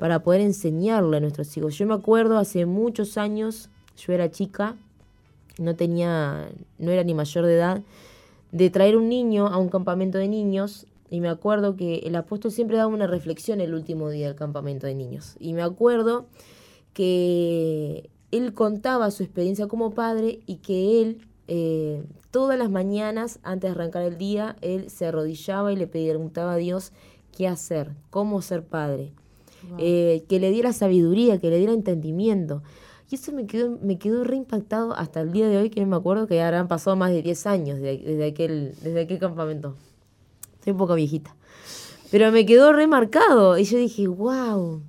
para poder enseñarle a nuestros hijos. Yo me acuerdo hace muchos años, yo era chica, no tenía, no era ni mayor de edad, de traer un niño a un campamento de niños y me acuerdo que el apóstol siempre daba una reflexión el último día del campamento de niños. Y me acuerdo que él contaba su experiencia como padre y que él eh, todas las mañanas antes de arrancar el día, él se arrodillaba y le preguntaba a Dios qué hacer, cómo ser padre. Eh, que le diera sabiduría, que le diera entendimiento. Y eso me quedó, me quedó reimpactado hasta el día de hoy, que me acuerdo que habrán pasado más de 10 años desde, aquel, desde aquel campamento. Estoy un poco viejita. Pero me quedó remarcado. Y yo dije, wow.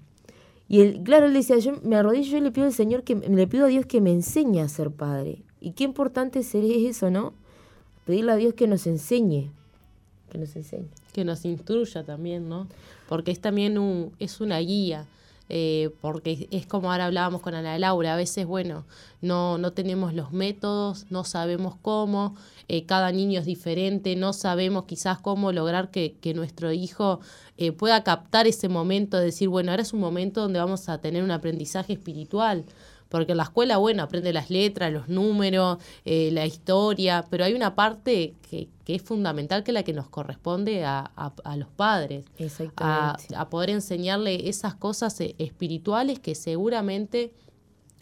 Y él, claro, él decía, yo me arrodillo y le pido al Señor que le pido a Dios que me enseñe a ser padre. Y qué importante sería eso, ¿no? Pedirle a Dios que nos enseñe. Que nos enseñe. Que nos instruya también, ¿no? porque es también un, es una guía. Eh, porque es como ahora hablábamos con Ana Laura, a veces, bueno, no, no tenemos los métodos, no sabemos cómo, eh, cada niño es diferente, no sabemos quizás cómo lograr que, que nuestro hijo eh, pueda captar ese momento de decir, bueno, ahora es un momento donde vamos a tener un aprendizaje espiritual, porque en la escuela, bueno, aprende las letras, los números, eh, la historia, pero hay una parte que, es fundamental que es la que nos corresponde a, los padres. A, a, poder enseñarle esas cosas eh, espirituales que seguramente...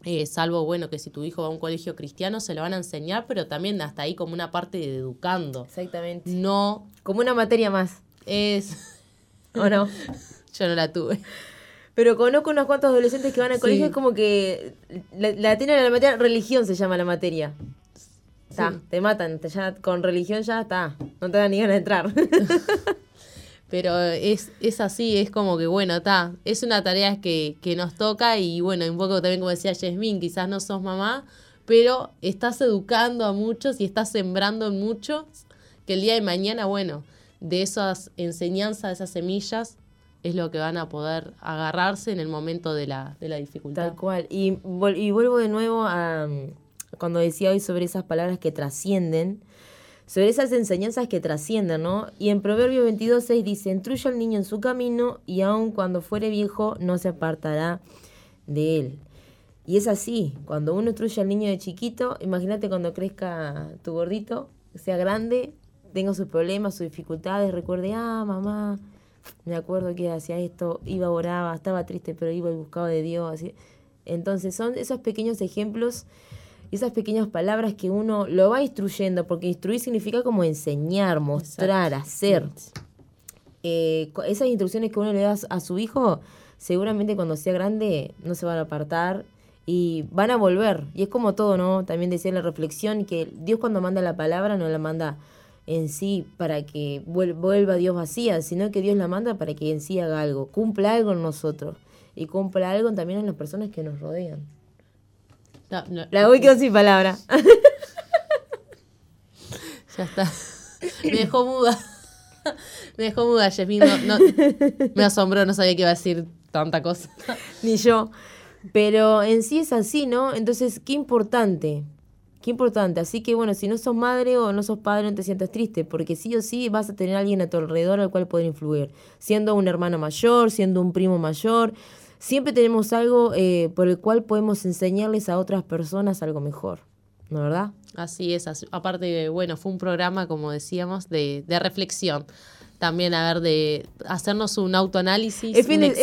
Eh, salvo bueno que si tu hijo va a un colegio cristiano se lo van a enseñar, pero también hasta ahí como una parte de educando. Exactamente. No. Como una materia más. Es. ¿O no? Yo no la tuve. Pero conozco unos cuantos adolescentes que van al colegio, es como que la, tienen la materia, religión se llama la materia. Está, te matan, ya, con religión ya está, no te dan ni ganas de entrar. Pero es, es así, es como que, bueno, está, es una tarea que, que nos toca y bueno, un poco también como decía Yasmin, quizás no sos mamá, pero estás educando a muchos y estás sembrando en muchos que el día de mañana, bueno, de esas enseñanzas, de esas semillas, es lo que van a poder agarrarse en el momento de la, de la dificultad. Tal cual. Y, vuelvo de nuevo a cuando decía hoy sobre esas palabras que trascienden, sobre esas enseñanzas que trascienden, ¿no? Y en Proverbio 22.6 dice, intruya al niño en su camino y aun cuando fuere viejo no se apartará de él. Y es así, cuando uno instruye al niño de chiquito, imagínate cuando crezca tu gordito, sea grande, tenga sus problemas, sus dificultades, recuerde, ah, mamá, me acuerdo que hacía esto, iba, oraba, estaba triste, pero iba y buscaba de Dios. Así. Entonces son esos pequeños ejemplos, esas pequeñas palabras que uno lo va instruyendo, porque instruir significa como enseñar, mostrar, hacer. Eh, esas instrucciones que uno le da a su hijo, seguramente cuando sea grande no se van a apartar y van a volver. Y es como todo, ¿no? También decía la reflexión que Dios cuando manda la palabra no la manda en sí para que vuelva Dios vacía, sino que Dios la manda para que en sí haga algo, cumpla algo en nosotros y cumpla algo también en las personas que nos rodean. La voy quedó sin palabra. ya está. Me dejó muda. Me dejó muda, Jasmine. me asombró, no sabía que iba a decir tanta cosa. Ni yo. Pero en sí es así, ¿no? Entonces, qué importante Qué importante. Así que bueno, si no sos madre o no sos padre, no te sientas triste, porque sí o sí vas a tener a alguien a tu alrededor al cual poder influir. Siendo un hermano mayor, siendo un primo mayor, siempre tenemos algo eh, por el cual podemos enseñarles a otras personas algo mejor. ¿No verdad? Así es. Aparte, bueno, fue un programa, como decíamos, de, de reflexión también a ver de hacernos un autoanálisis. Es, un viernes,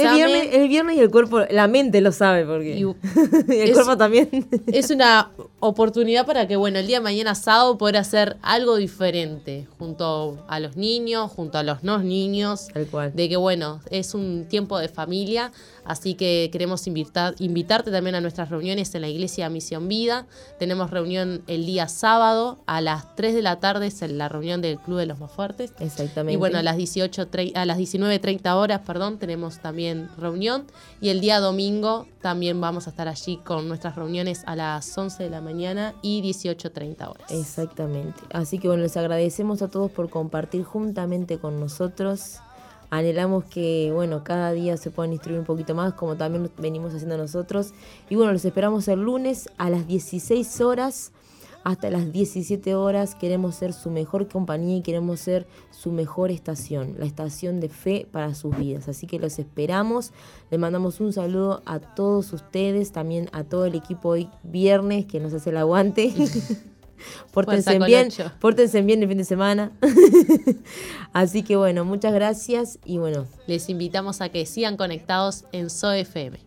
el viernes y el cuerpo, la mente lo sabe porque el cuerpo también. es una oportunidad para que, bueno, el día de mañana sábado poder hacer algo diferente junto a los niños, junto a los no niños. Tal cual. De que, bueno, es un tiempo de familia, así que queremos invitar, invitarte también a nuestras reuniones en la Iglesia Misión Vida. Tenemos reunión el día sábado a las 3 de la tarde, es la reunión del Club de los Más Fuertes. Exactamente. Y bueno, las 18 a las 19.30 horas, perdón, tenemos también reunión y el día domingo también vamos a estar allí con nuestras reuniones a las 11 de la mañana y 18.30 horas. Exactamente. Así que bueno, les agradecemos a todos por compartir juntamente con nosotros. Anhelamos que, bueno, cada día se puedan instruir un poquito más, como también venimos haciendo nosotros. Y bueno, los esperamos el lunes a las 16 horas hasta las 17 horas. Queremos ser su mejor compañía y queremos ser su mejor estación, la estación de fe para sus vidas. Así que los esperamos. Les mandamos un saludo a todos ustedes, también a todo el equipo hoy viernes que nos hace el aguante. pórtense bien, pórtense bien el fin de semana. Así que bueno, muchas gracias y bueno. Les invitamos a que sigan conectados en SOFM.